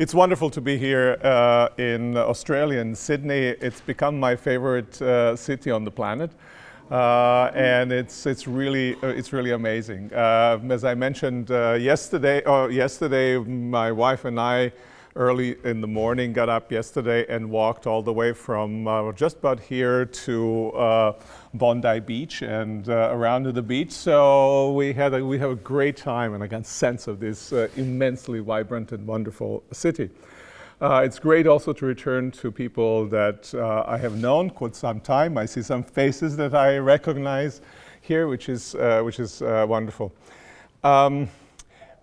It's wonderful to be here uh, in Australia, in Sydney. It's become my favorite uh, city on the planet. Uh, and it's, it's, really, uh, it's really amazing. Uh, as I mentioned uh, yesterday, or yesterday, my wife and I early in the morning, got up yesterday and walked all the way from uh, just about here to uh, Bondi Beach and uh, around to the beach. So we had a, we have a great time and I a sense of this uh, immensely vibrant and wonderful city. Uh, it's great also to return to people that uh, I have known quite some time. I see some faces that I recognize here, which is, which is wonderful. Um,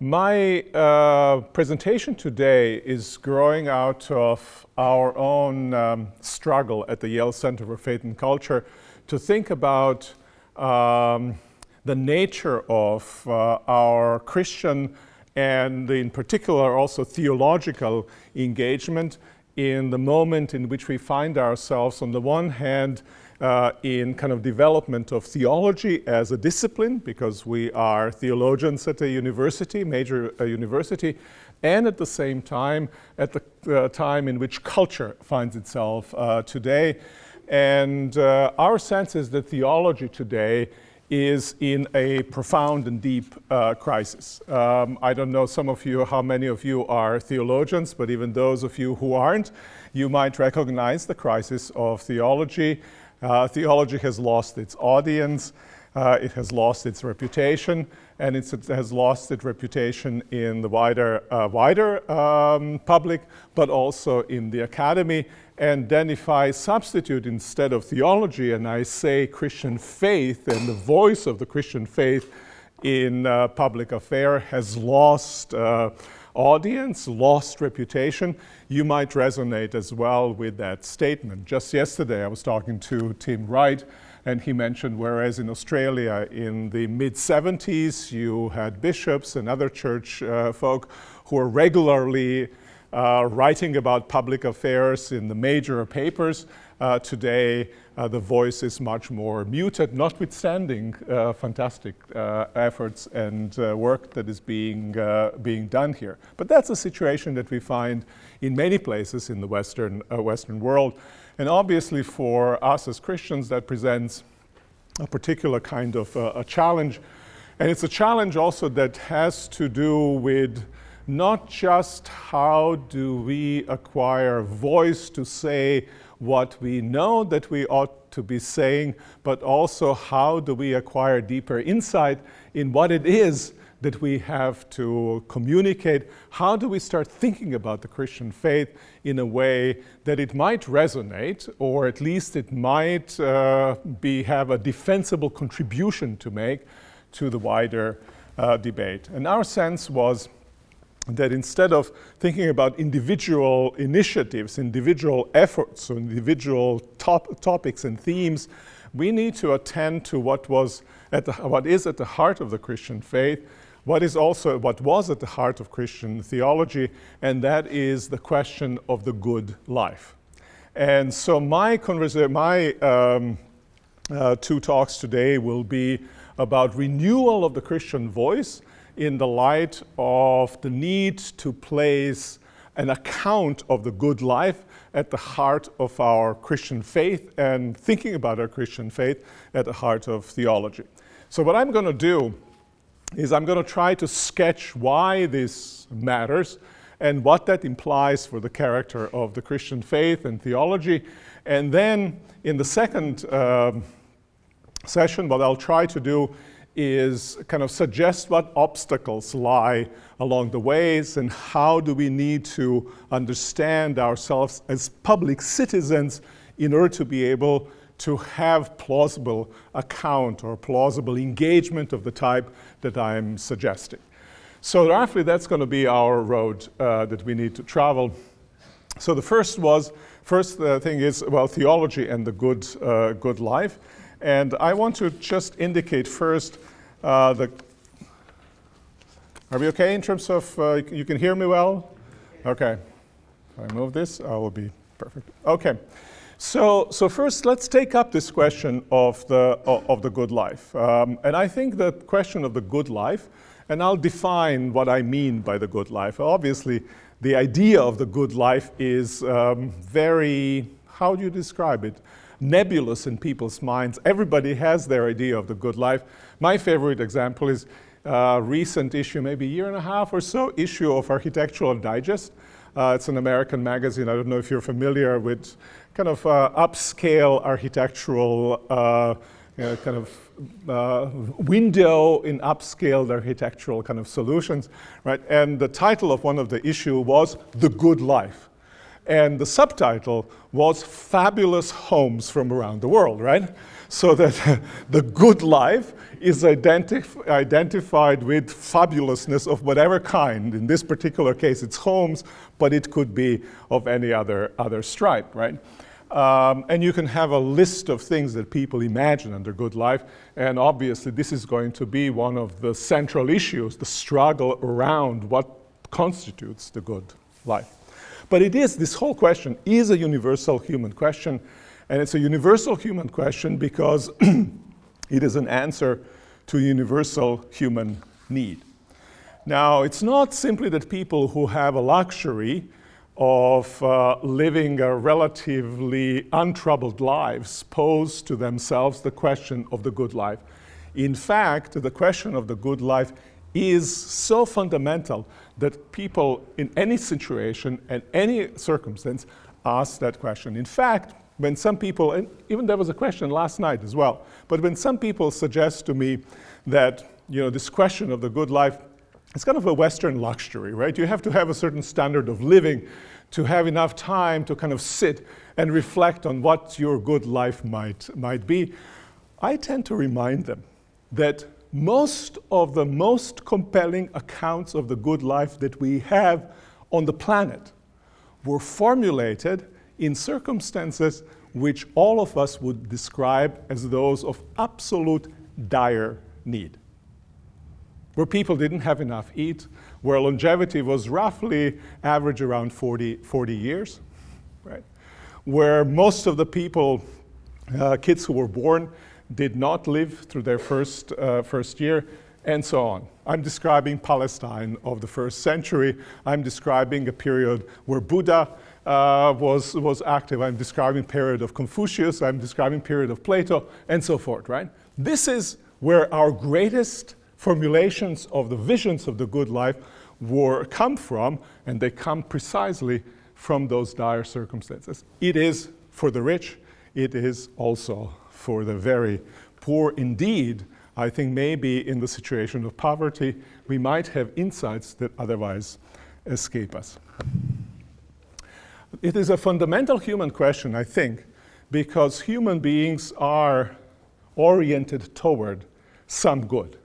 my uh, presentation today is growing out of our own um, struggle at the Yale Center for Faith and Culture to think about um, the nature of uh, our Christian and in particular also theological engagement in the moment in which we find ourselves on the one hand uh, in kind of development of theology as a discipline, because we are theologians at a university, major uh, university, and at the same time, at the uh, time in which culture finds itself uh, today. And uh, our sense is that theology today is in a profound and deep uh, crisis. Um, I don't know some of you, how many of you are theologians, but even those of you who aren't, you might recognize the crisis of theology. Uh, theology has lost its audience, uh, it has lost its reputation, and it has lost its reputation in the wider, uh, wider um, public, but also in the academy. And then, if I substitute instead of theology and I say Christian faith, and the voice of the Christian faith in uh, public affair has lost uh, audience, lost reputation, you might resonate as well with that statement. Just yesterday, I was talking to Tim Wright, and he mentioned whereas in Australia in the mid 70s, you had bishops and other church uh, folk who were regularly uh, writing about public affairs in the major papers. Uh, today, the voice is much more muted, notwithstanding uh, fantastic uh, efforts and uh, work that is being, being done here. But that's a situation that we find in many places in the Western, Western world. And obviously, for us as Christians, that presents a particular kind of a challenge. And it's a challenge also that has to do with not just how do we acquire voice to say what we know that we ought to be saying, but also how do we acquire deeper insight in what it is that we have to communicate? How do we start thinking about the Christian faith in a way that it might resonate, or at least it might uh, be, have a defensible contribution to make to the wider uh, debate? And our sense was that instead of thinking about individual initiatives, individual efforts, or individual top, topics and themes, we need to attend to what was at the, what is at the heart of the Christian faith, what is also what was at the heart of Christian theology, and that is the question of the good life. And so my conversa- my um, uh, two talks today will be about renewal of the Christian voice in the light of the need to place an account of the good life at the heart of our Christian faith and thinking about our Christian faith at the heart of theology. So, what I'm going to do is I'm going to try to sketch why this matters and what that implies for the character of the Christian faith and theology. And then in the second um, session, what I'll try to do is kind of suggest what obstacles lie along the ways and how do we need to understand ourselves as public citizens in order to be able to have plausible account or plausible engagement of the type that I'm suggesting. So roughly that's going to be our road uh, that we need to travel. So the first was, first uh, thing is, well, theology and the good, uh, good life. And I want to just indicate first uh, the. Are we okay in terms of uh, you can hear me well? Okay. If I move this, I will be perfect. Okay. So, so first, let's take up this question of the, of the good life. Um, and I think the question of the good life, and I'll define what I mean by the good life. Obviously, the idea of the good life is um, very, how do you describe it? Nebulous in people's minds. Everybody has their idea of the good life. My favorite example is a recent issue, maybe a year and a half or so, issue of Architectural Digest. Uh, it's an American magazine. I don't know if you're familiar with kind of uh, upscale architectural uh, you know, kind of uh, window in upscaled architectural kind of solutions, right? And the title of one of the issue was The Good Life. And the subtitle was Fabulous Homes from Around the World, right? So that the good life is identif- identified with fabulousness of whatever kind. In this particular case, it's homes, but it could be of any other, other stripe, right? Um, and you can have a list of things that people imagine under good life. And obviously, this is going to be one of the central issues the struggle around what constitutes the good life. But it is, this whole question is a universal human question. And it's a universal human question because it is an answer to universal human need. Now, it's not simply that people who have a luxury of uh, living a relatively untroubled lives pose to themselves the question of the good life. In fact, the question of the good life is so fundamental that people in any situation and any circumstance ask that question. In fact, when some people, and even there was a question last night as well, but when some people suggest to me that you know this question of the good life it's kind of a Western luxury, right? You have to have a certain standard of living to have enough time to kind of sit and reflect on what your good life might, might be. I tend to remind them that most of the most compelling accounts of the good life that we have on the planet were formulated in circumstances which all of us would describe as those of absolute dire need where people didn't have enough eat, where longevity was roughly average around 40, 40 years, right? Where most of the people, uh, kids who were born, did not live through their first, uh, first year, and so on. I'm describing Palestine of the first century. I'm describing a period where Buddha uh, was, was active. I'm describing period of Confucius. I'm describing period of Plato, and so forth, right? This is where our greatest formulations of the visions of the good life were come from, and they come precisely from those dire circumstances. It is for the rich, it is also for the very poor. Indeed, I think maybe in the situation of poverty, we might have insights that otherwise escape us. It is a fundamental human question, I think, because human beings are oriented toward some good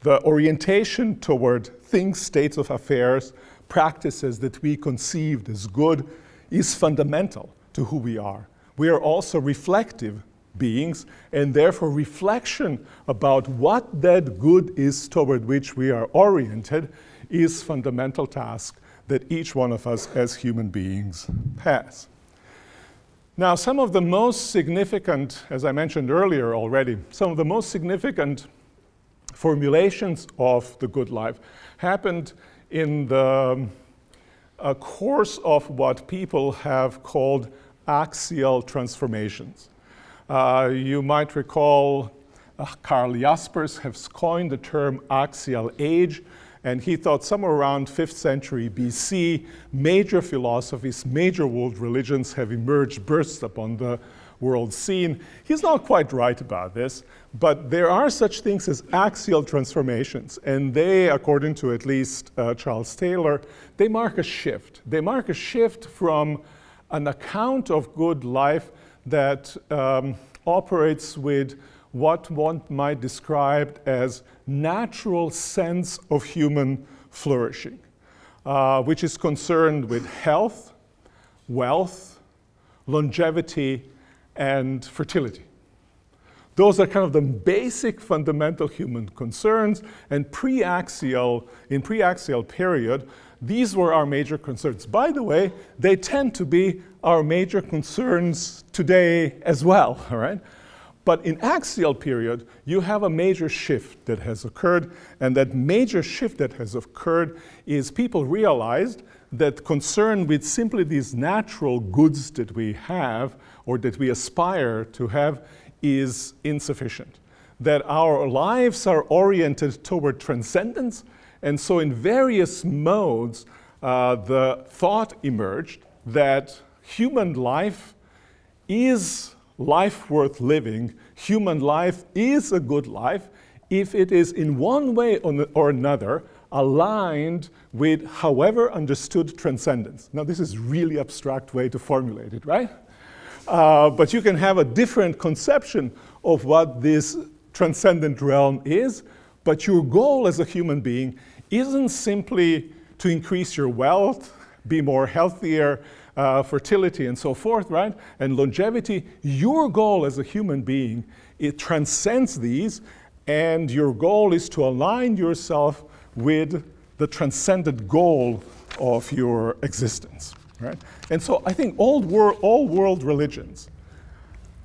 the orientation toward things, states of affairs, practices that we conceived as good is fundamental to who we are. We are also reflective beings, and therefore, reflection about what that good is toward which we are oriented is fundamental task that each one of us as human beings has. Now, some of the most significant, as I mentioned earlier already, some of the most significant formulations of the good life happened in the um, course of what people have called axial transformations. Uh, you might recall uh, Karl Jaspers has coined the term axial age, and he thought somewhere around 5th century BC, major philosophies, major world religions have emerged, burst upon the world scene. He's not quite right about this, but there are such things as axial transformations, and they, according to at least uh, Charles Taylor, they mark a shift. They mark a shift from an account of good life that um, operates with what one might describe as natural sense of human flourishing, uh, which is concerned with health, wealth, longevity, and fertility. Those are kind of the basic fundamental human concerns, and pre-axial, in pre-axial period, these were our major concerns. By the way, they tend to be our major concerns today as well, all right? But in axial period, you have a major shift that has occurred, and that major shift that has occurred is people realized that concern with simply these natural goods that we have or that we aspire to have is insufficient. That our lives are oriented toward transcendence, and so in various modes, uh, the thought emerged that human life is life worth living, human life is a good life if it is in one way or another aligned with however understood transcendence. Now, this is really abstract way to formulate it, right? Uh, but you can have a different conception of what this transcendent realm is, but your goal as a human being isn't simply to increase your wealth, be more healthier, uh, fertility, and so forth, right? And longevity. Your goal as a human being, it transcends these, and your goal is to align yourself with the transcendent goal of your existence, right? And so I think all, wor- all world religions,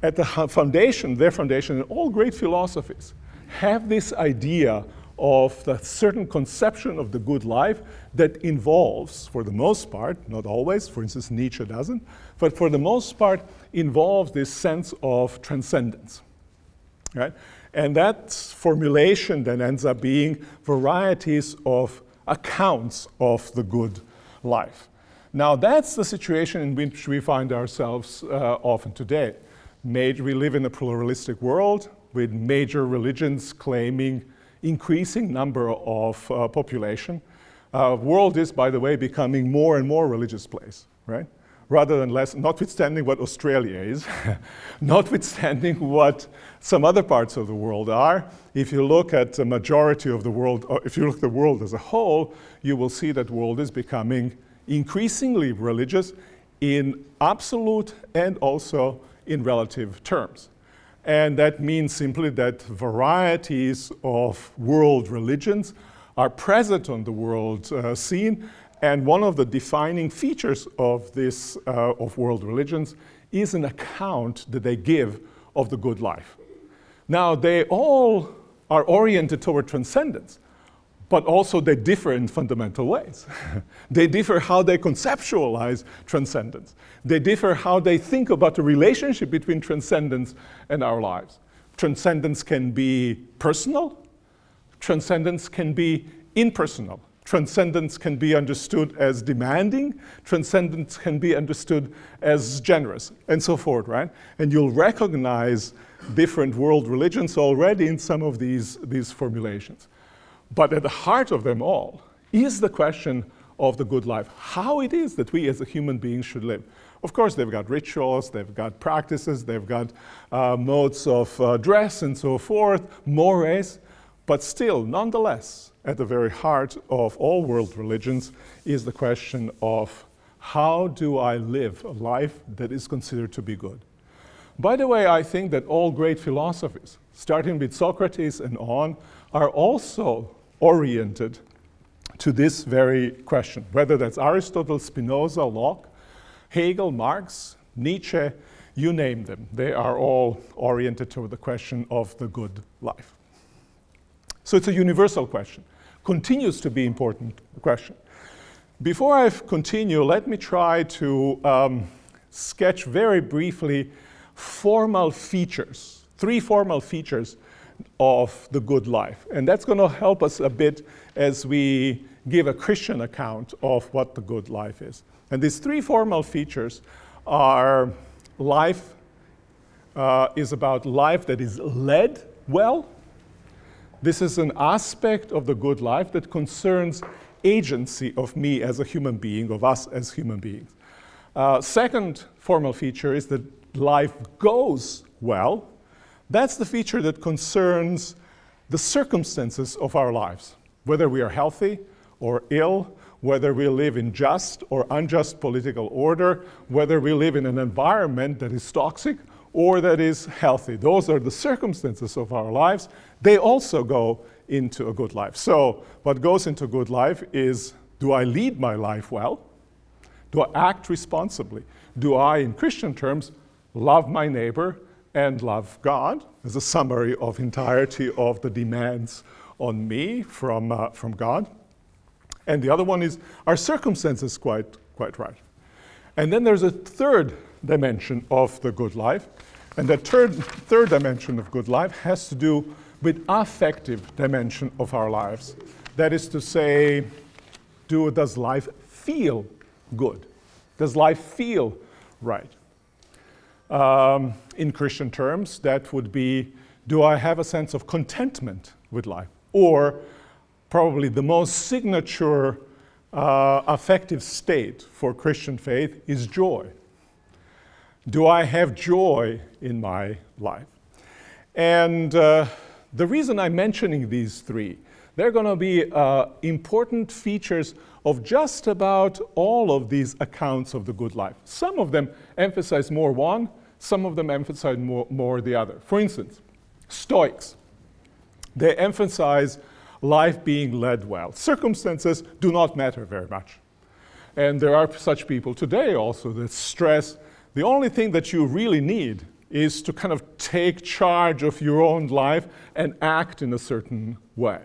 at the foundation, their foundation, and all great philosophies, have this idea of the certain conception of the good life that involves, for the most part, not always, for instance, Nietzsche doesn't, but for the most part, involves this sense of transcendence. Right? And that formulation then ends up being varieties of accounts of the good life. Now, that's the situation in which we find ourselves uh, often today. We live in a pluralistic world with major religions claiming increasing number of uh, population. Uh, world is, by the way, becoming more and more religious place, right? Rather than less, notwithstanding what Australia is, notwithstanding what some other parts of the world are. If you look at the majority of the world, if you look at the world as a whole, you will see that world is becoming increasingly religious in absolute and also in relative terms. And that means simply that varieties of world religions are present on the world uh, scene. And one of the defining features of this, uh, of world religions, is an account that they give of the good life. Now, they all are oriented toward transcendence, but also they differ in fundamental ways. they differ how they conceptualize transcendence. They differ how they think about the relationship between transcendence and our lives. Transcendence can be personal, transcendence can be impersonal. Transcendence can be understood as demanding, transcendence can be understood as generous, and so forth, right? And you'll recognize different world religions already in some of these, these formulations. But at the heart of them all is the question of the good life, how it is that we as a human being should live. Of course, they've got rituals, they've got practices, they've got uh, modes of uh, dress and so forth, mores, but still, nonetheless, at the very heart of all world religions is the question of how do I live a life that is considered to be good? By the way, I think that all great philosophies, starting with Socrates and on, are also oriented to this very question, whether that's Aristotle, Spinoza, Locke, Hegel, Marx, Nietzsche, you name them. They are all oriented toward the question of the good life. So it's a universal question, continues to be important question. Before I continue, let me try to um, sketch very briefly formal features, three formal features of the good life. And that's going to help us a bit as we give a Christian account of what the good life is. And these three formal features are life uh, is about life that is led well. This is an aspect of the good life that concerns agency of me as a human being, of us as human beings. Uh, second formal feature is that life goes well. That's the feature that concerns the circumstances of our lives, whether we are healthy or ill, whether we live in just or unjust political order, whether we live in an environment that is toxic or that is healthy. Those are the circumstances of our lives. They also go into a good life. So, what goes into good life is do I lead my life well? Do I act responsibly? Do I, in Christian terms, love my neighbor and love God as a summary of entirety of the demands on me from, uh, from God. And the other one is are circumstances quite, quite right? And then there's a third dimension of the good life. And the third, third dimension of good life has to do with affective dimension of our lives. That is to say, do, does life feel good? Does life feel right? Um, in Christian terms, that would be do I have a sense of contentment with life? Or probably the most signature uh, affective state for Christian faith is joy. Do I have joy in my life? And uh, the reason I'm mentioning these three, they're going to be uh, important features of just about all of these accounts of the good life. Some of them emphasize more one, some of them emphasize more, more the other. For instance, Stoics, they emphasize life being led well. Circumstances do not matter very much. And there are such people today also that stress the only thing that you really need is to kind of take charge of your own life and act in a certain way.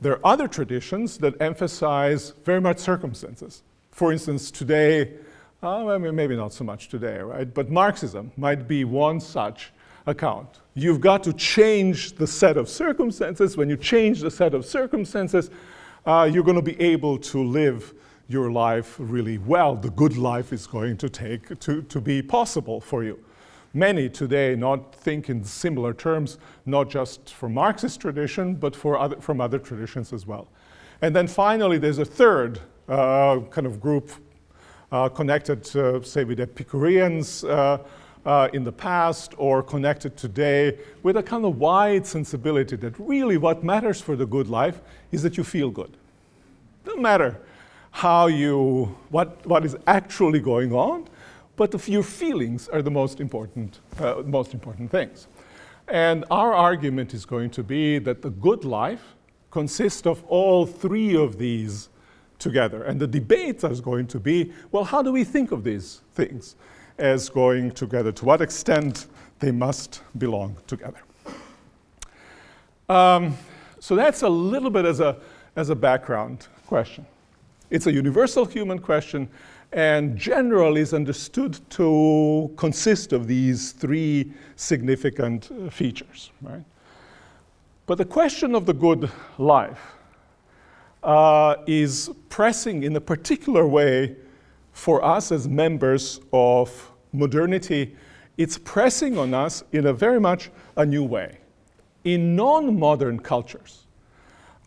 There are other traditions that emphasize very much circumstances. For instance, today, uh, mean, maybe not so much today, right? But Marxism might be one such account. You've got to change the set of circumstances. When you change the set of circumstances, uh, you're going to be able to live your life really well. The good life is going to take to, to be possible for you. Many today not think in similar terms, not just from Marxist tradition, but other, from other traditions as well. And then finally, there's a third uh, kind of group connected, to, say, with Epicureans uh, uh, in the past or connected today with a kind of wide sensibility that really what matters for the good life is that you feel good. Doesn't matter how you, what, what is actually going on, but the, your feelings are the most important, uh, most important things. And our argument is going to be that the good life consists of all three of these together. And the debate is going to be well, how do we think of these things as going together? To what extent they must belong together? Um, so that's a little bit as a, as a background question. It's a universal human question and generally is understood to consist of these three significant uh, features. Right? But the question of the good life uh, is pressing in a particular way for us as members of modernity. It's pressing on us in a very much a new way. In non modern cultures,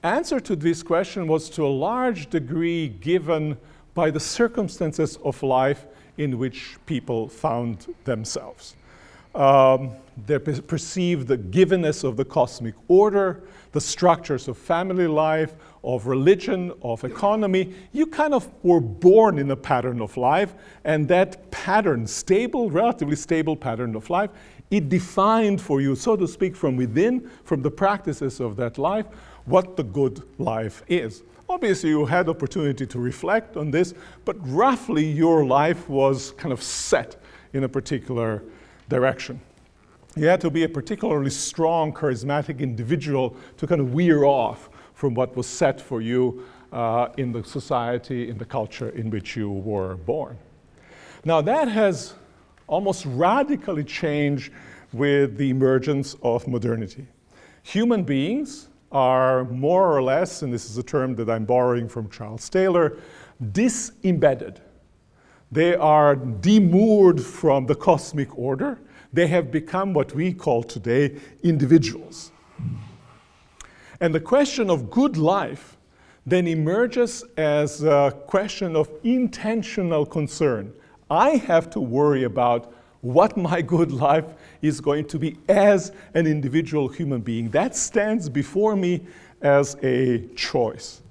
answer to this question was to a large degree given by the circumstances of life in which people found themselves. Um, they perceived the givenness of the cosmic order, the structures of family life, of religion, of economy. You kind of were born in a pattern of life, and that pattern, stable, relatively stable pattern of life, it defined for you, so to speak, from within, from the practices of that life, what the good life is. Obviously, you had opportunity to reflect on this, but roughly your life was kind of set in a particular direction. You had to be a particularly strong, charismatic individual to kind of wear off from what was set for you uh, in the society, in the culture in which you were born. Now, that has almost radically changed with the emergence of modernity. Human beings are more or less, and this is a term that I'm borrowing from Charles Taylor, disembedded. They are demoored from the cosmic order. They have become what we call today individuals. And the question of good life then emerges as a question of intentional concern. I have to worry about what my good life is going to be as an individual human being. That stands before me as a choice.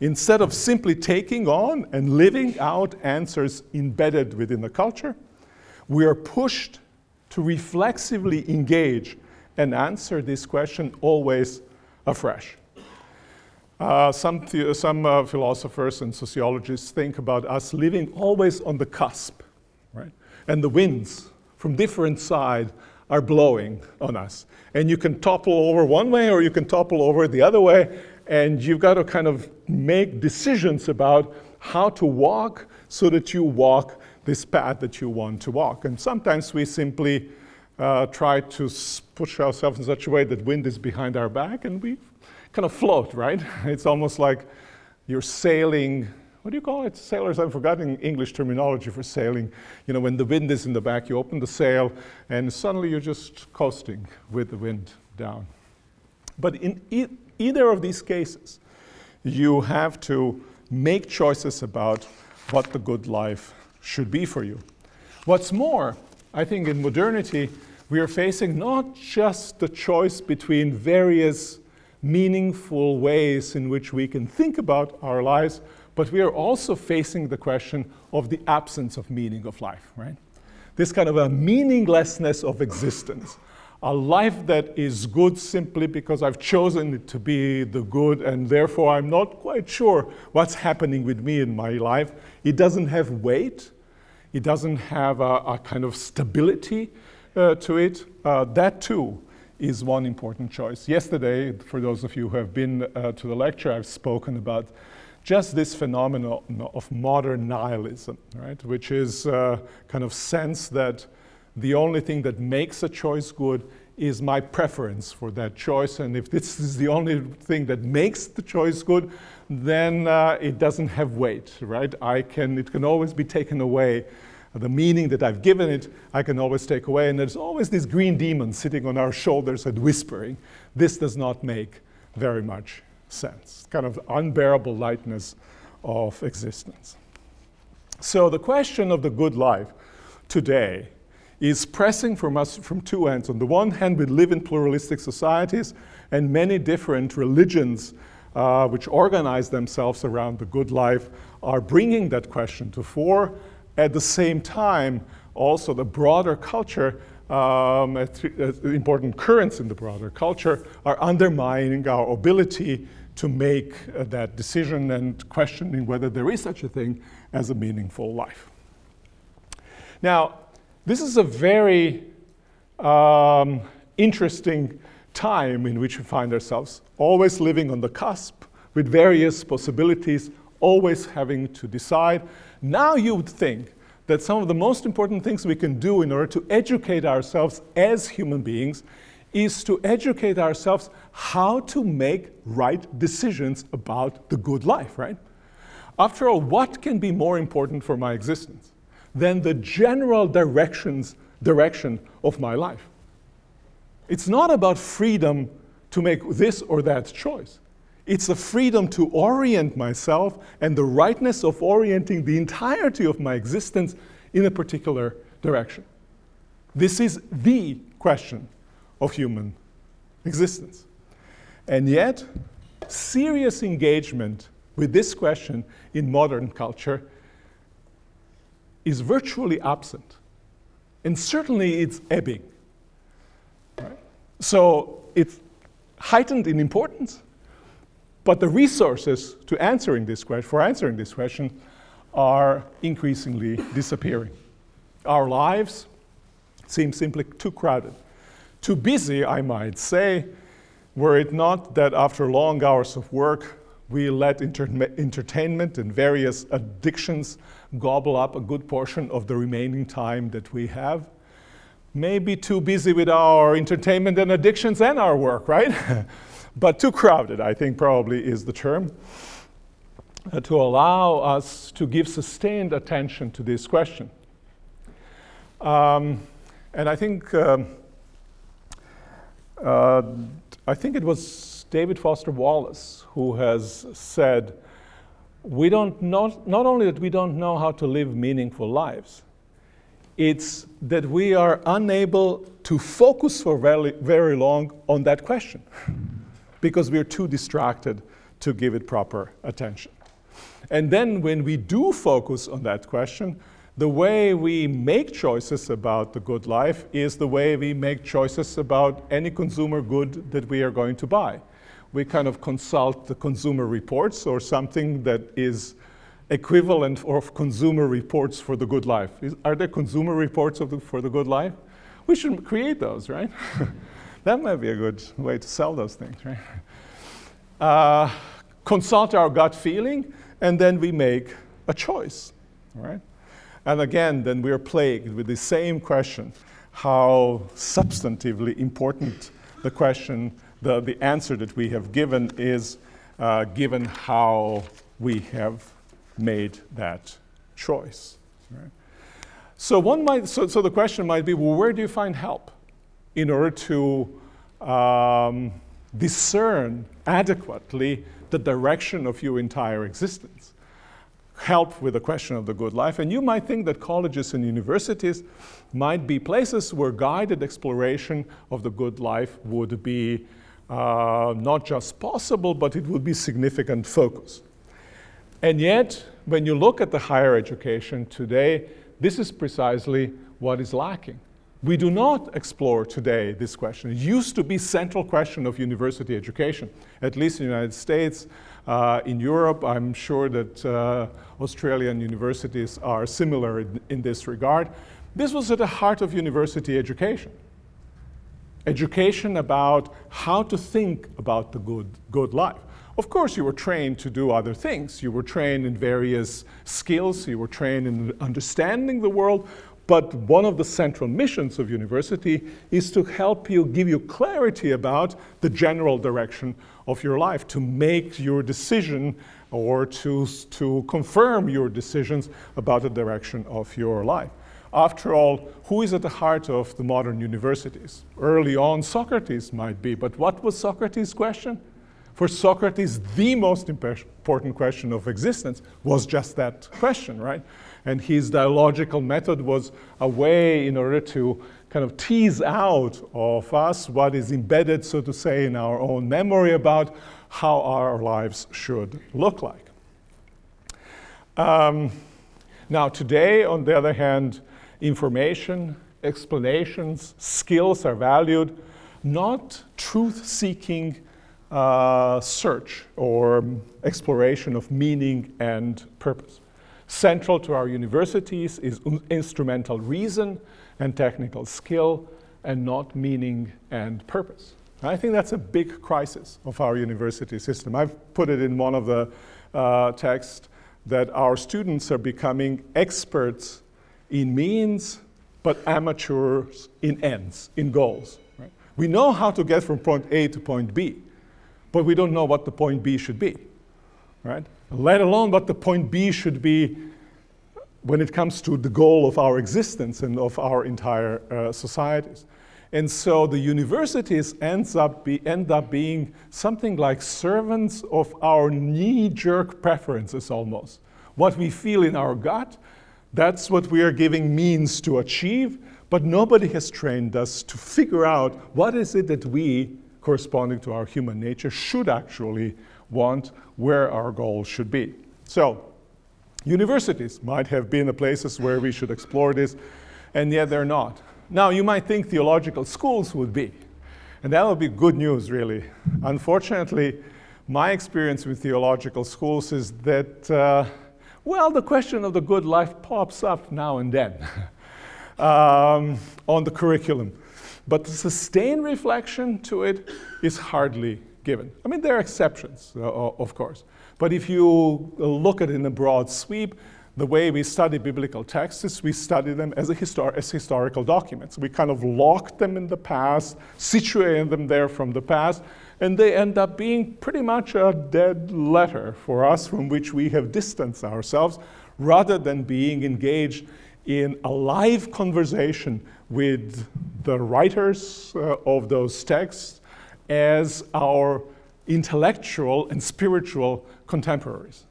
Instead of simply taking on and living out answers embedded within the culture, we are pushed to reflexively engage and answer this question always afresh. Uh, some some uh, philosophers and sociologists think about us living always on the cusp, right? And the winds from different sides are blowing on us. And you can topple over one way or you can topple over the other way. And you've got to kind of make decisions about how to walk so that you walk this path that you want to walk. And sometimes we simply uh, try to push ourselves in such a way that wind is behind our back and we kind of float, right? It's almost like you're sailing. What do you call it? Sailors, I'm forgetting English terminology for sailing. You know, when the wind is in the back, you open the sail and suddenly you're just coasting with the wind down. But in e- either of these cases, you have to make choices about what the good life should be for you. What's more, I think in modernity, we are facing not just the choice between various meaningful ways in which we can think about our lives, but we are also facing the question of the absence of meaning of life, right? This kind of a meaninglessness of existence. A life that is good simply because I've chosen it to be the good, and therefore I'm not quite sure what's happening with me in my life. It doesn't have weight, it doesn't have a, a kind of stability uh, to it. Uh, that too is one important choice. Yesterday, for those of you who have been uh, to the lecture, I've spoken about just this phenomenon of modern nihilism, right? Which is uh, kind of sense that the only thing that makes a choice good is my preference for that choice, and if this is the only thing that makes the choice good, then uh, it doesn't have weight, right? I can, it can always be taken away the meaning that I've given it, I can always take away. And there's always this green demon sitting on our shoulders and whispering. This does not make very much sense. Kind of unbearable lightness of existence. So the question of the good life today is pressing from us from two ends. On the one hand, we live in pluralistic societies, and many different religions uh, which organize themselves around the good life are bringing that question to fore. At the same time, also the broader culture, um, important currents in the broader culture, are undermining our ability to make uh, that decision and questioning whether there is such a thing as a meaningful life. Now, this is a very um, interesting time in which we find ourselves, always living on the cusp with various possibilities, always having to decide. Now you would think that some of the most important things we can do in order to educate ourselves as human beings is to educate ourselves how to make right decisions about the good life, right? After all, what can be more important for my existence than the general directions, direction of my life? It's not about freedom to make this or that choice. It's the freedom to orient myself and the rightness of orienting the entirety of my existence in a particular direction. This is the question of human existence. And yet, serious engagement with this question in modern culture is virtually absent. And certainly it's ebbing. Right? So it's heightened in importance, but the resources to answering this question, for answering this question are increasingly disappearing. Our lives seem simply too crowded, too busy, I might say, were it not that after long hours of work, we let entertainment and various addictions gobble up a good portion of the remaining time that we have. Maybe too busy with our entertainment and addictions and our work, right? but too crowded, I think probably is the term, uh, to allow us to give sustained attention to this question. Um, and I think, um, uh, I think it was David Foster Wallace who has said, we don't not, not only that we don't know how to live meaningful lives, it's that we are unable to focus for very, very long on that question because we're too distracted to give it proper attention. And then when we do focus on that question, the way we make choices about the good life is the way we make choices about any consumer good that we are going to buy. We kind of consult the consumer reports or something that is equivalent of consumer reports for the good life. Is, are there consumer reports the, for the good life? we should create those, right? that might be a good way to sell those things, right? Uh, consult our gut feeling, and then we make a choice, right? And again, then we're plagued with the same question how substantively important the question, the, the answer that we have given is, uh, given how we have made that choice. Right? So, one might, so, so the question might be well, where do you find help in order to um, discern adequately the direction of your entire existence? Help with the question of the good life. And you might think that colleges and universities might be places where guided exploration of the good life would be uh, not just possible, but it would be significant focus. And yet, when you look at the higher education today, this is precisely what is lacking. We do not explore today this question. It used to be central question of university education, at least in the United States. Uh, in Europe, I'm sure that uh, Australian universities are similar in, in this regard. This was at the heart of university education. Education about how to think about the good, good life. Of course, you were trained to do other things. You were trained in various skills, you were trained in understanding the world, but one of the central missions of university is to help you, give you clarity about the general direction of your life, to make your decision or to, to confirm your decisions about the direction of your life. After all, who is at the heart of the modern universities? Early on, Socrates might be, but what was Socrates' question? For Socrates, the most important question of existence was just that question, right? And his dialogical method was a way in order to kind of tease out of us what is embedded, so to say, in our own memory about how our lives should look like. Um, now, today, on the other hand, information, explanations, skills are valued, not truth seeking uh, search or exploration of meaning and purpose. Central to our universities is instrumental reason and technical skill, and not meaning and purpose. I think that's a big crisis of our university system. I've put it in one of the uh, texts that our students are becoming experts in means, but amateurs in ends, in goals. Right? We know how to get from point A to point B, but we don't know what the point B should be, right? Let alone what the point B should be when it comes to the goal of our existence and of our entire uh, societies. And so the universities ends up be, end up being something like servants of our knee jerk preferences almost. What we feel in our gut, that's what we are giving means to achieve, but nobody has trained us to figure out what is it that we, corresponding to our human nature, should actually want, where our goal should be. So, universities might have been the places where we should explore this, and yet they're not. Now, you might think theological schools would be, and that would be good news, really. Unfortunately, my experience with theological schools is that. Uh, well, the question of the good life pops up now and then um, on the curriculum. But the sustained reflection to it is hardly given. I mean, there are exceptions, uh, of course. But if you look at it in a broad sweep, the way we study biblical texts is we study them as, histor- as historical documents. We kind of lock them in the past, situate them there from the past, and they end up being pretty much a dead letter for us from which we have distanced ourselves rather than being engaged in a live conversation with the writers uh, of those texts as our intellectual and spiritual contemporaries.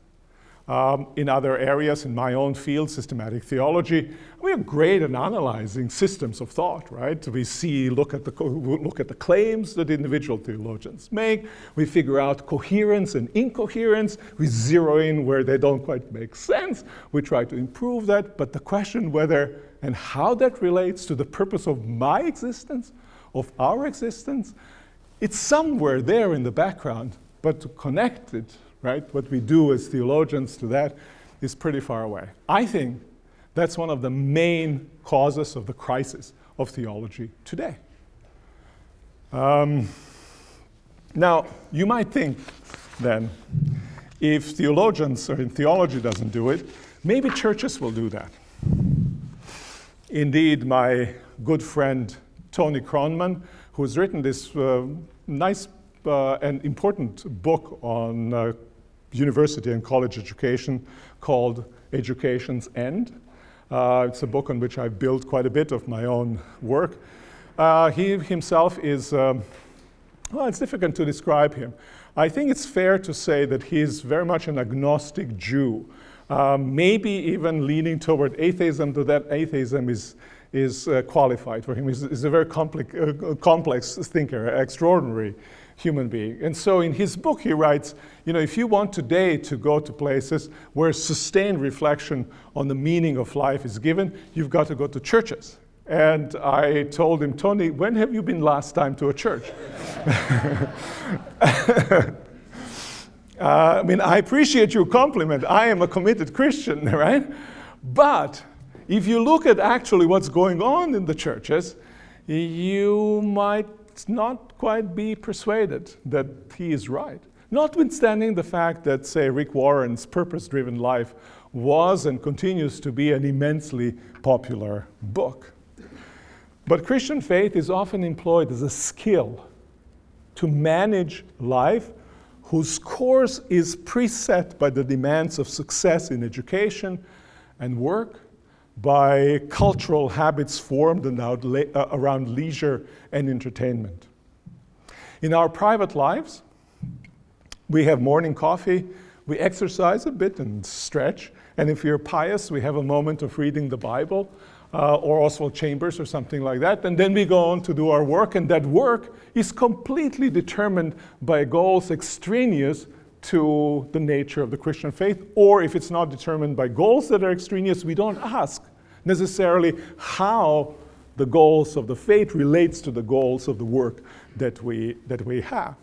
Um, in other areas, in my own field, systematic theology, we are great at analyzing systems of thought, right? We see, look at the, look at the claims that individual theologians make. We figure out coherence and incoherence. We zero in where they don't quite make sense. We try to improve that. But the question whether and how that relates to the purpose of my existence, of our existence, it's somewhere there in the background. But to connect it right? What we do as theologians to that is pretty far away. I think that's one of the main causes of the crisis of theology today. Um, now, you might think then, if theologians or in theology doesn't do it, maybe churches will do that. Indeed, my good friend Tony Kronman, who has written this uh, nice uh, and important book on uh, university and college education called Education's End. Uh, it's a book on which I've built quite a bit of my own work. Uh, he himself is, um, well, it's difficult to describe him. I think it's fair to say that he's very much an agnostic Jew, um, maybe even leaning toward atheism, though that atheism is, is uh, qualified for him. He's, he's a very complex, uh, complex thinker, extraordinary human being. And so in his book, he writes you know, if you want today to go to places where sustained reflection on the meaning of life is given, you've got to go to churches. And I told him, Tony, when have you been last time to a church? uh, I mean, I appreciate your compliment. I am a committed Christian, right? But if you look at actually what's going on in the churches, you might not quite be persuaded that he is right. Notwithstanding the fact that, say, Rick Warren's Purpose Driven Life was and continues to be an immensely popular book. But Christian faith is often employed as a skill to manage life whose course is preset by the demands of success in education and work, by cultural habits formed uh, around leisure and entertainment. In our private lives, we have morning coffee, we exercise a bit and stretch, and if you're pious, we have a moment of reading the Bible. Uh, or Oswald Chambers or something like that. And then we go on to do our work, and that work is completely determined by goals extraneous to the nature of the Christian faith. Or if it's not determined by goals that are extraneous, we don't ask necessarily how the goals of the faith relates to the goals of the work that we, that we have.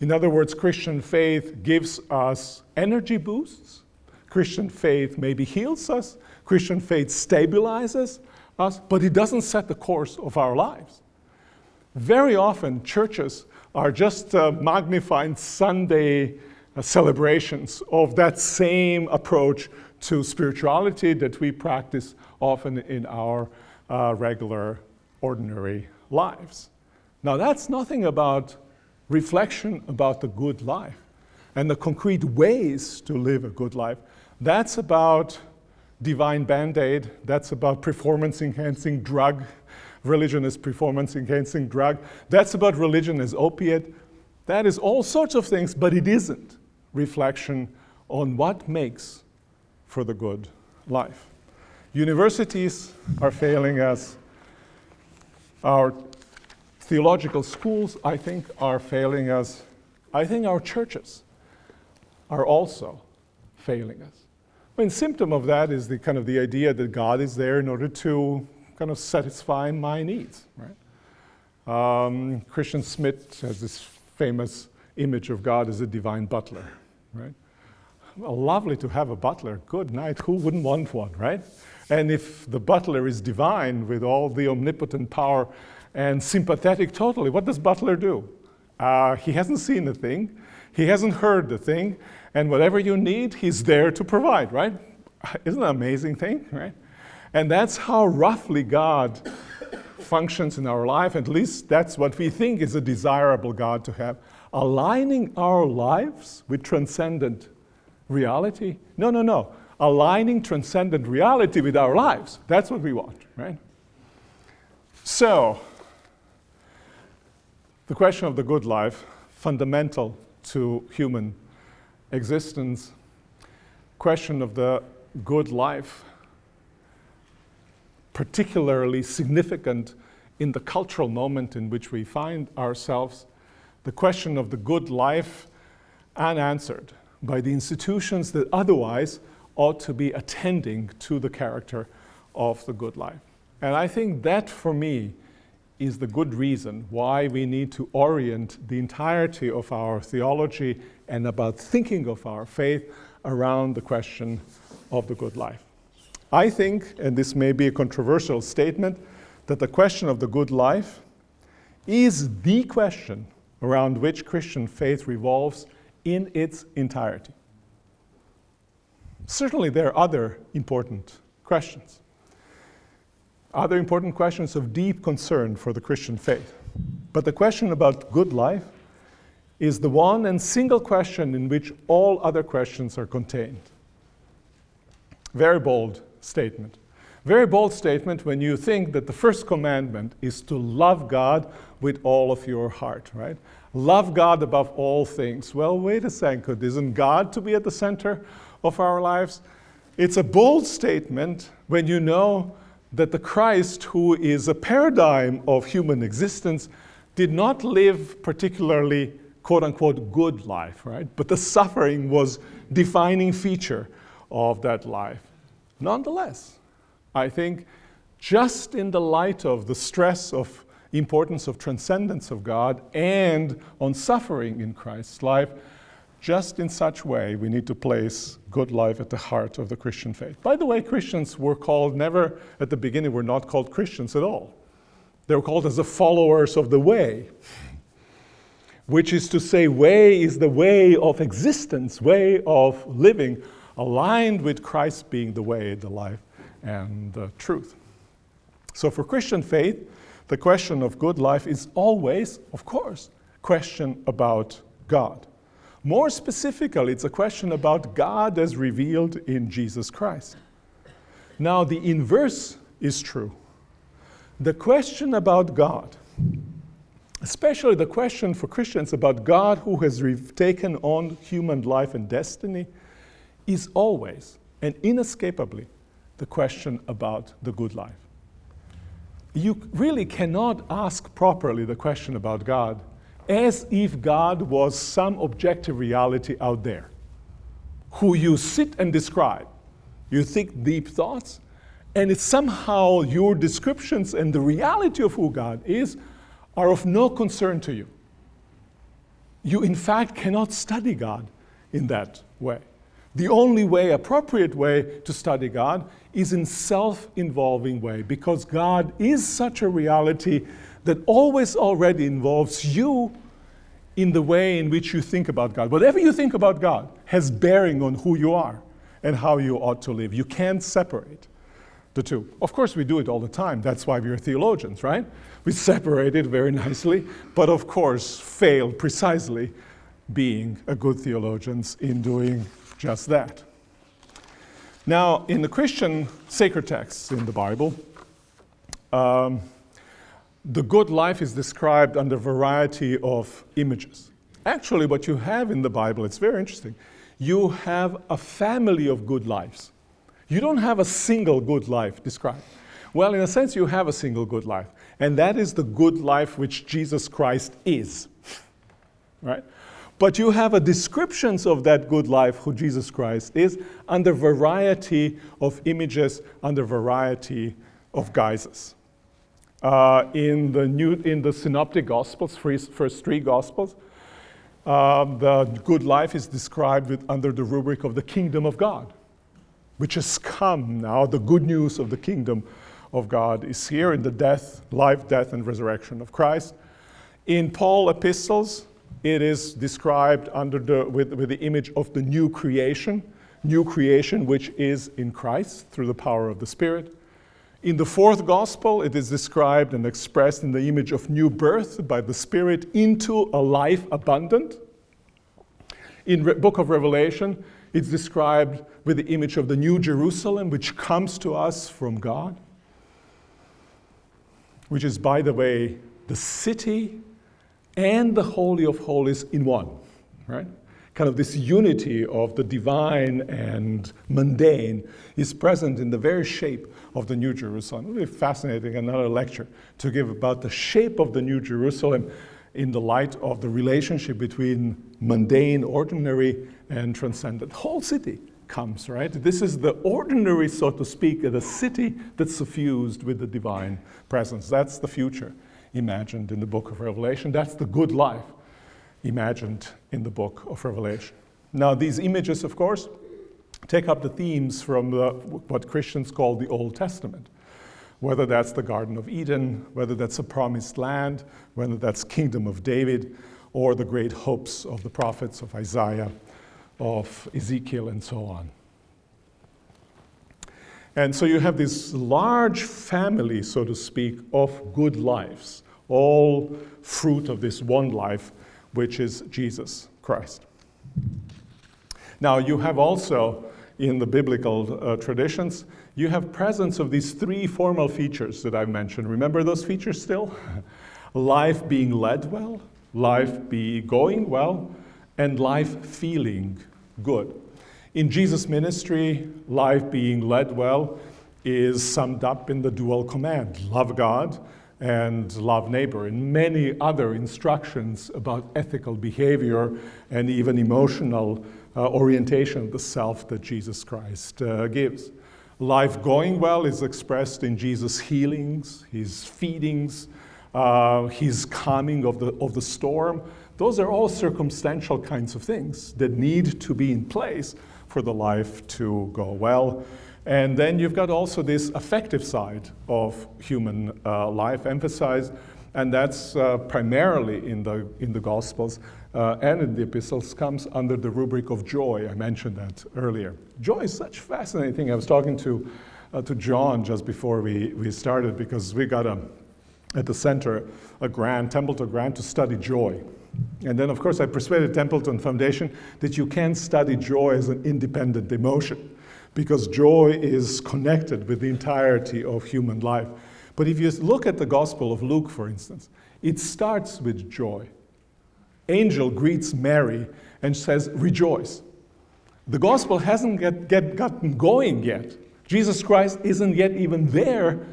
In other words, Christian faith gives us energy boosts. Christian faith maybe heals us. Christian faith stabilizes us, but it doesn't set the course of our lives. Very often, churches are just uh, magnified Sunday uh, celebrations of that same approach to spirituality that we practice often in our uh, regular, ordinary lives. Now, that's nothing about reflection about the good life and the concrete ways to live a good life. That's about divine band aid, that's about performance enhancing drug. Religion is performance enhancing drug. That's about religion as opiate. That is all sorts of things, but it isn't reflection on what makes for the good life. Universities are failing us. Our theological schools, I think, are failing us. I think our churches are also failing us. I mean, symptom of that is the kind of the idea that God is there in order to kind of satisfy my needs, right? Um, Christian Smith has this famous image of God as a divine butler, right? Well, lovely to have a butler. Good night. Who wouldn't want one, right? And if the butler is divine with all the omnipotent power and sympathetic totally. What does Butler do? Uh, he hasn't seen the thing, he hasn't heard the thing, and whatever you need, he's there to provide, right? Isn't that an amazing thing, right? And that's how roughly God functions in our life. At least that's what we think is a desirable God to have. Aligning our lives with transcendent reality? No, no, no. Aligning transcendent reality with our lives. That's what we want, right? So, the question of the good life, fundamental to human existence, question of the good life, particularly significant in the cultural moment in which we find ourselves, the question of the good life unanswered by the institutions that otherwise ought to be attending to the character of the good life. And I think that for me is the good reason why we need to orient the entirety of our theology and about thinking of our faith around the question of the good life. I think, and this may be a controversial statement, that the question of the good life is the question around which Christian faith revolves in its entirety. Certainly, there are other important questions, other important questions of deep concern for the Christian faith. But the question about good life is the one and single question in which all other questions are contained. Very bold statement. Very bold statement when you think that the first commandment is to love God with all of your heart, right? Love God above all things. Well, wait a second. Isn't God to be at the center of our lives? It's a bold statement when you know that the Christ, who is a paradigm of human existence, did not live particularly quote unquote good life, right? But the suffering was defining feature of that life. Nonetheless, I think just in the light of the stress of importance of transcendence of God and on suffering in Christ's life, just in such way we need to place good life at the heart of the Christian faith. By the way, Christians were called never at the beginning were not called Christians at all. They were called as the followers of the way which is to say, way is the way of existence, way of living, aligned with Christ being the way, the life, and the truth. So for Christian faith, the question of good life is always, of course, question about God. More specifically, it's a question about God as revealed in Jesus Christ. Now, the inverse is true. The question about God especially the question for Christians about God who has taken on human life and destiny, is always and inescapably the question about the good life. You really cannot ask properly the question about God as if God was some objective reality out there who you sit and describe. You think deep thoughts, and it's somehow your descriptions and the reality of who God is are of no concern to you. You, in fact, cannot study God in that way. The only way, appropriate way to study God is in self involving way because God is such a reality that always already involves you in the way in which you think about God. Whatever you think about God has bearing on who you are and how you ought to live. You can't separate the two. Of course, we do it all the time. That's why we're theologians, right? We separate it very nicely, but of course, fail precisely being a good theologians in doing just that. Now, in the Christian sacred texts in the Bible, um, the good life is described under a variety of images. Actually, what you have in the Bible, it's very interesting. You have a family of good lives. You don't have a single good life described. Well, in a sense, you have a single good life. And that is the good life which Jesus Christ is. right? But you have a descriptions of that good life who Jesus Christ is under variety of images, under variety of guises. Uh, in, the new, in the Synoptic Gospels, first three Gospels, uh, the good life is described with, under the rubric of the kingdom of God, which has come now, the good news of the kingdom of God is here in the death, life, death, and resurrection of Christ. In Paul epistles, it is described under the, with, with the image of the new creation, new creation which is in Christ through the power of the Spirit. In the fourth gospel, it is described and expressed in the image of new birth by the Spirit into a life abundant. In the book of Revelation, it's described with the image of the new Jerusalem, which comes to us from God which is, by the way, the city and the Holy of Holies in one, right? Kind of this unity of the divine and mundane is present in the very shape of the New Jerusalem. Really fascinating, another lecture to give about the shape of the New Jerusalem in the light of the relationship between mundane, ordinary, and transcendent. Whole city comes, right? This is the ordinary, so to speak, the city that's suffused with the divine presence. That's the future imagined in the book of Revelation. That's the good life imagined in the book of Revelation. Now, these images, of course, take up the themes from the, what Christians call the Old Testament. whether that's the Garden of Eden, whether that's a promised land, whether that's Kingdom of David, or the great hopes of the prophets of Isaiah, of Ezekiel, and so on. And so you have this large family, so to speak, of good lives, all fruit of this one life, which is Jesus Christ. Now, you have also in the biblical uh, traditions, you have presence of these three formal features that I've mentioned. Remember those features still? life being led well, life be going well, and life feeling good. In Jesus' ministry, life being led well is summed up in the dual command love God and love neighbor, and many other instructions about ethical behavior and even emotional uh, orientation of the self that Jesus Christ uh, gives. Life going well is expressed in Jesus' healings, his feedings, uh, his calming of the, of the storm. Those are all circumstantial kinds of things that need to be in place for the life to go well. And then you've got also this affective side of human uh, life emphasized, and that's uh, primarily in the, in the Gospels uh, and in the epistles, comes under the rubric of joy. I mentioned that earlier. Joy is such fascinating thing. I was talking to, uh, to John just before we, we started because we got a, at the center a grant, Templeton grant, to study joy. And then, of course, I persuaded Templeton Foundation that you can't study joy as an independent emotion because joy is connected with the entirety of human life. But if you look at the Gospel of Luke, for instance, it starts with joy. Angel greets Mary and says, Rejoice. The gospel hasn't get, get gotten going yet. Jesus Christ isn't yet even there,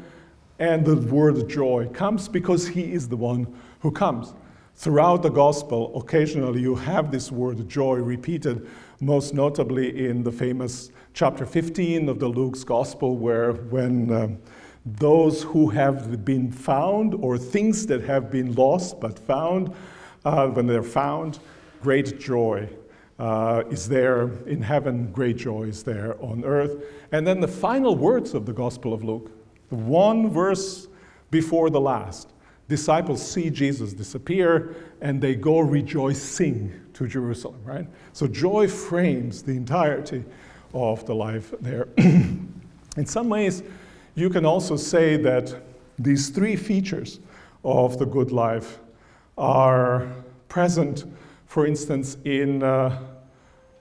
and the word joy comes because he is the one who comes. Throughout the gospel, occasionally you have this word joy repeated, most notably in the famous chapter 15 of the Luke's gospel, where when um, those who have been found, or things that have been lost but found, uh, when they're found, great joy uh, is there in heaven, great joy is there on earth. And then the final words of the Gospel of Luke, the one verse before the last disciples see Jesus disappear and they go rejoicing to Jerusalem, right? So joy frames the entirety of the life there. In some ways, you can also say that these three features of the good life are present, for instance, in uh,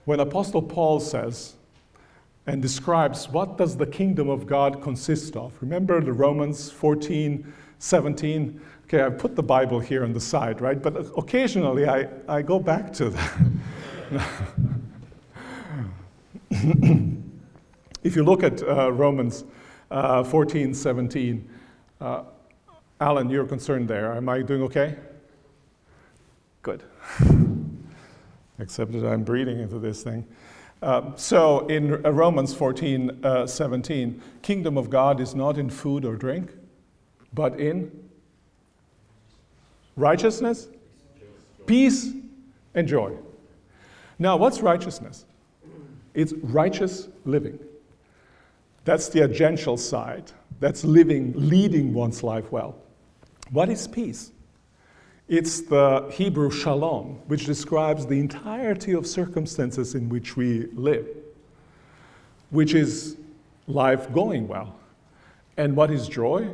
when Apostle Paul says and describes what does the kingdom of God consist of. Remember the Romans 14, 17? Okay, I've put the Bible here on the side, right? But occasionally I, I go back to that. if you look at uh, Romans uh, 14, 17, uh, Alan, you're concerned there. Am I doing okay? Good. Except that I'm breathing into this thing. Uh, so in Romans 14, uh, 17, kingdom of God is not in food or drink, but in righteousness, peace, and joy. Now, what's righteousness? It's righteous living. That's the agential side. That's living, leading one's life well. What is peace? It's the Hebrew shalom, which describes the entirety of circumstances in which we live, which is life going well. And what is joy?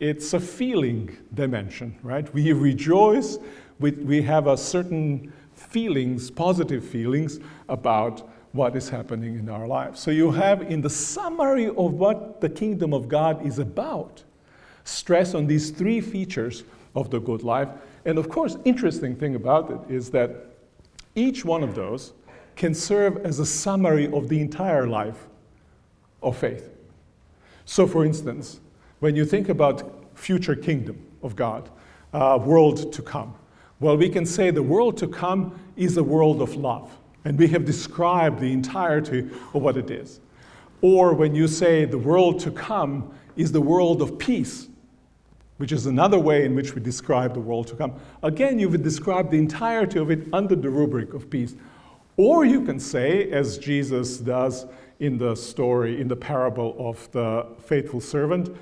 It's a feeling dimension, right? We rejoice, we, have a certain feelings, positive feelings about what is happening in our lives. So you have in the summary of what the kingdom of God is about, stress on these three features of the good life. And of course, interesting thing about it is that each one of those can serve as a summary of the entire life of faith. So for instance, when you think about future kingdom of God, uh, world to come, well, we can say the world to come is a world of love. And we have described the entirety of what it is. Or when you say the world to come is the world of peace, which is another way in which we describe the world to come. Again, you would describe the entirety of it under the rubric of peace. Or you can say, as Jesus does in the story, in the parable of the faithful servant.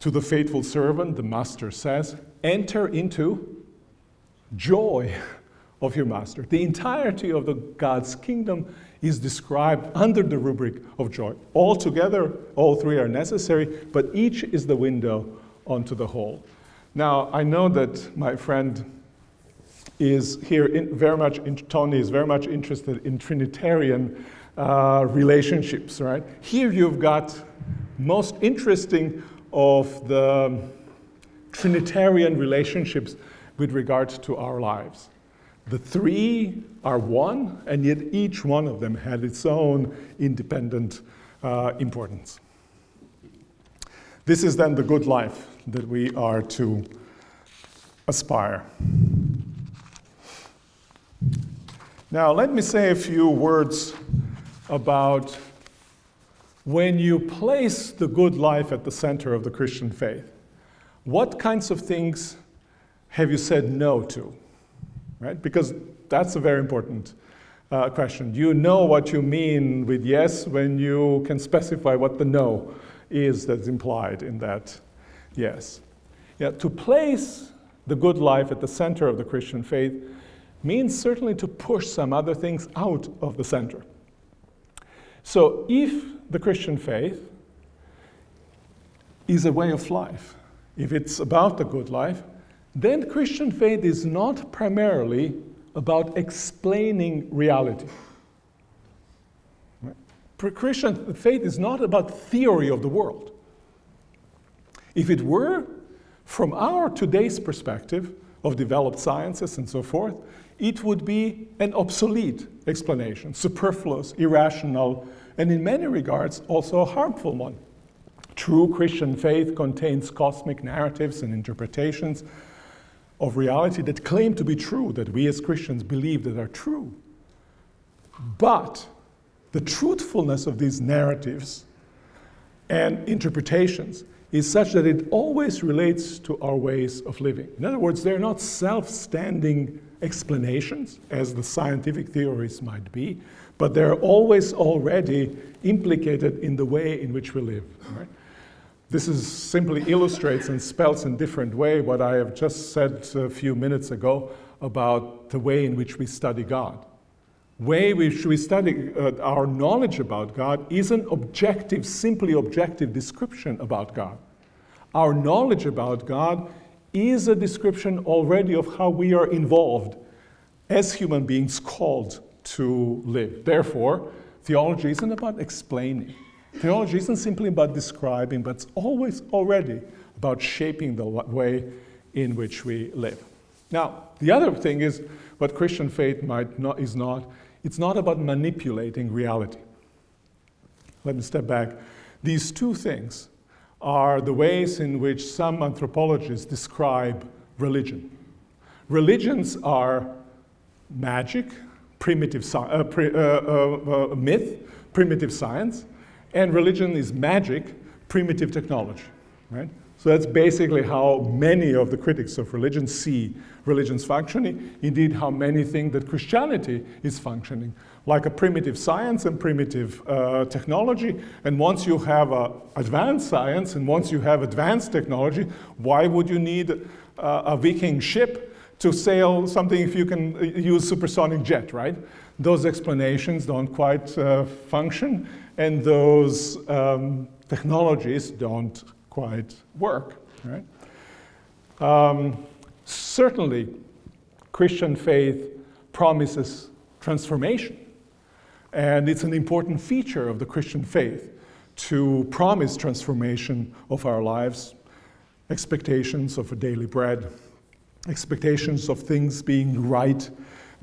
To the faithful servant, the master says, Enter into joy of your master. The entirety of the God's kingdom is described under the rubric of joy. All together, all three are necessary, but each is the window onto the whole. Now, I know that my friend is here in, very much, in, Tony is very much interested in Trinitarian uh, relationships, right? Here you've got most interesting of the Trinitarian relationships with regard to our lives. The three are one, and yet each one of them had its own independent uh, importance. This is then the good life that we are to aspire. Now, let me say a few words about when you place the good life at the center of the Christian faith. What kinds of things have you said no to? Right? Because that's a very important uh, question. You know what you mean with yes when you can specify what the no is that's implied in that yes. Yeah, to place the good life at the center of the Christian faith means certainly to push some other things out of the center. So, if the Christian faith is a way of life, if it's about the good life, then Christian faith is not primarily about explaining reality. Christian faith is not about theory of the world. If it were, from our today's perspective of developed sciences and so forth, it would be an obsolete explanation, superfluous, irrational, and in many regards also a harmful one. True Christian faith contains cosmic narratives and interpretations of reality that claim to be true, that we as Christians believe that are true. But the truthfulness of these narratives and interpretations is such that it always relates to our ways of living. In other words, they're not self standing explanations, as the scientific theories might be, but they're always already implicated in the way in which we live. Right? This is simply illustrates and spells in different way what I have just said a few minutes ago about the way in which we study God. Way which we study uh, our knowledge about God is an objective, simply objective description about God. Our knowledge about God is a description already of how we are involved as human beings called to live. Therefore, theology isn't about explaining. Theology isn't simply about describing, but it's always already about shaping the way in which we live. Now, the other thing is what Christian faith might not, is not, it's not about manipulating reality. Let me step back. These two things are the ways in which some anthropologists describe religion. Religions are magic, primitive uh, pre, uh, uh, uh, myth, primitive science, and religion is magic, primitive technology. Right? So that's basically how many of the critics of religion see religion's functioning. Indeed, how many think that Christianity is functioning like a primitive science and primitive uh, technology. And once you have uh, advanced science and once you have advanced technology, why would you need uh, a Viking ship to sail something if you can uh, use supersonic jet, right? Those explanations don't quite uh, function, and those um, technologies don't quite work, right? Um, certainly, Christian faith promises transformation and it's an important feature of the Christian faith to promise transformation of our lives, expectations of a daily bread, expectations of things being right,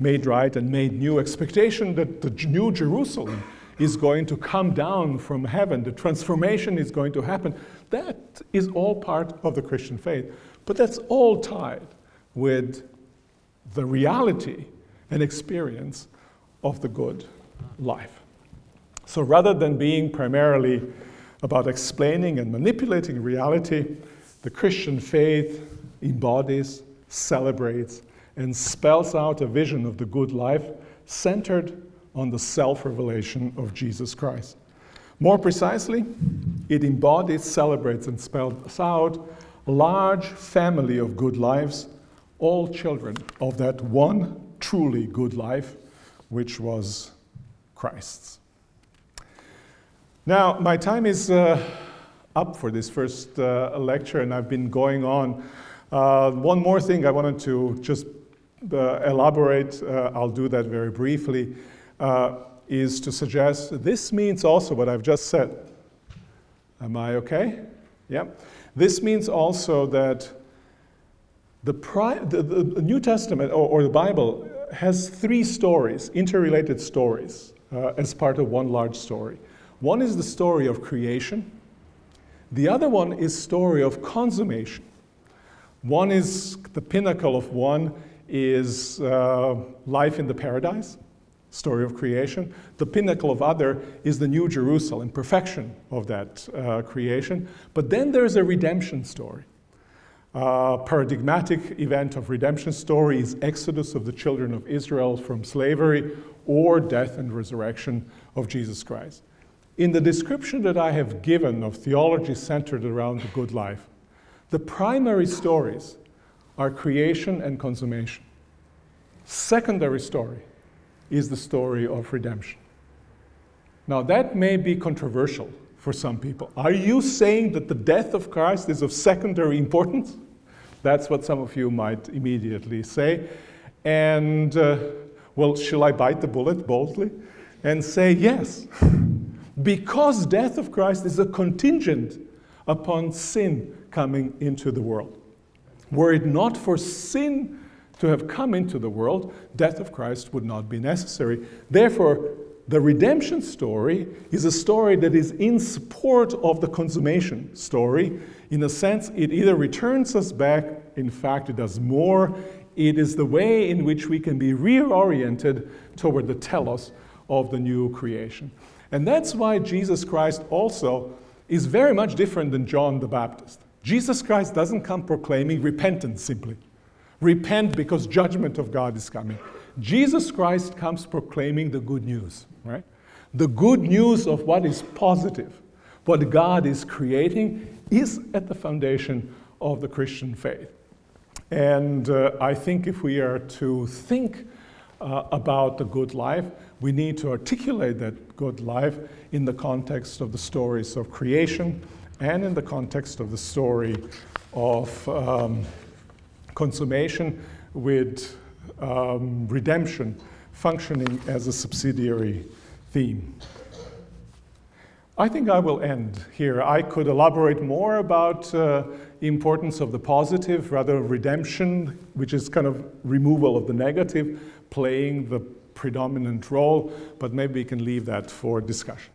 made right, and made new, expectation that the new Jerusalem is going to come down from heaven, the transformation is going to happen. That is all part of the Christian faith. But that's all tied with the reality and experience of the good life. So rather than being primarily about explaining and manipulating reality, the Christian faith embodies, celebrates, and spells out a vision of the good life centered on the self revelation of Jesus Christ. More precisely, it embodies, celebrates, and spells out a large family of good lives, all children of that one truly good life, which was Christ's. Now, my time is uh, up for this first uh, lecture, and I've been going on. Uh, one more thing I wanted to just uh, elaborate, uh, I'll do that very briefly, uh, is to suggest this means also what I've just said. Am I okay? Yeah. This means also that the, pri- the, the New Testament or, or, the Bible has three stories, interrelated stories, uh, as part of one large story. One is the story of creation. The other one is story of consummation. One is the pinnacle of one is uh, life in the paradise, story of creation. The pinnacle of other is the New Jerusalem, perfection of that uh, creation. But then there's a redemption story. Paradigmatic event of redemption story is exodus of the children of Israel from slavery or death and resurrection of Jesus Christ. In the description that I have given of theology centered around the good life, the primary stories are creation and consummation. Secondary story is the story of redemption. Now, that may be controversial for some people. Are you saying that the death of Christ is of secondary importance? That's what some of you might immediately say. And, uh, well, shall I bite the bullet boldly and say yes? because death of Christ is a contingent upon sin coming into the world. Were it not for sin to have come into the world, death of Christ would not be necessary. Therefore, the redemption story is a story that is in support of the consummation story. In a sense, it either returns us back, in fact, it does more. It is the way in which we can be reoriented toward the telos of the new creation. And that's why Jesus Christ also is very much different than John the Baptist. Jesus Christ doesn't come proclaiming repentance simply. Repent because judgment of God is coming. Jesus Christ comes proclaiming the good news, right? The good news of what is positive, what God is creating, is at the foundation of the Christian faith. And uh, I think if we are to think uh, about the good life, we need to articulate that good life in the context of the stories of creation and in the context of the story of um, consummation with um, redemption functioning as a subsidiary theme. I think I will end here. I could elaborate more about uh, the importance of the positive, rather redemption, which is kind of removal of the negative, playing the predominant role, but maybe we can leave that for discussion.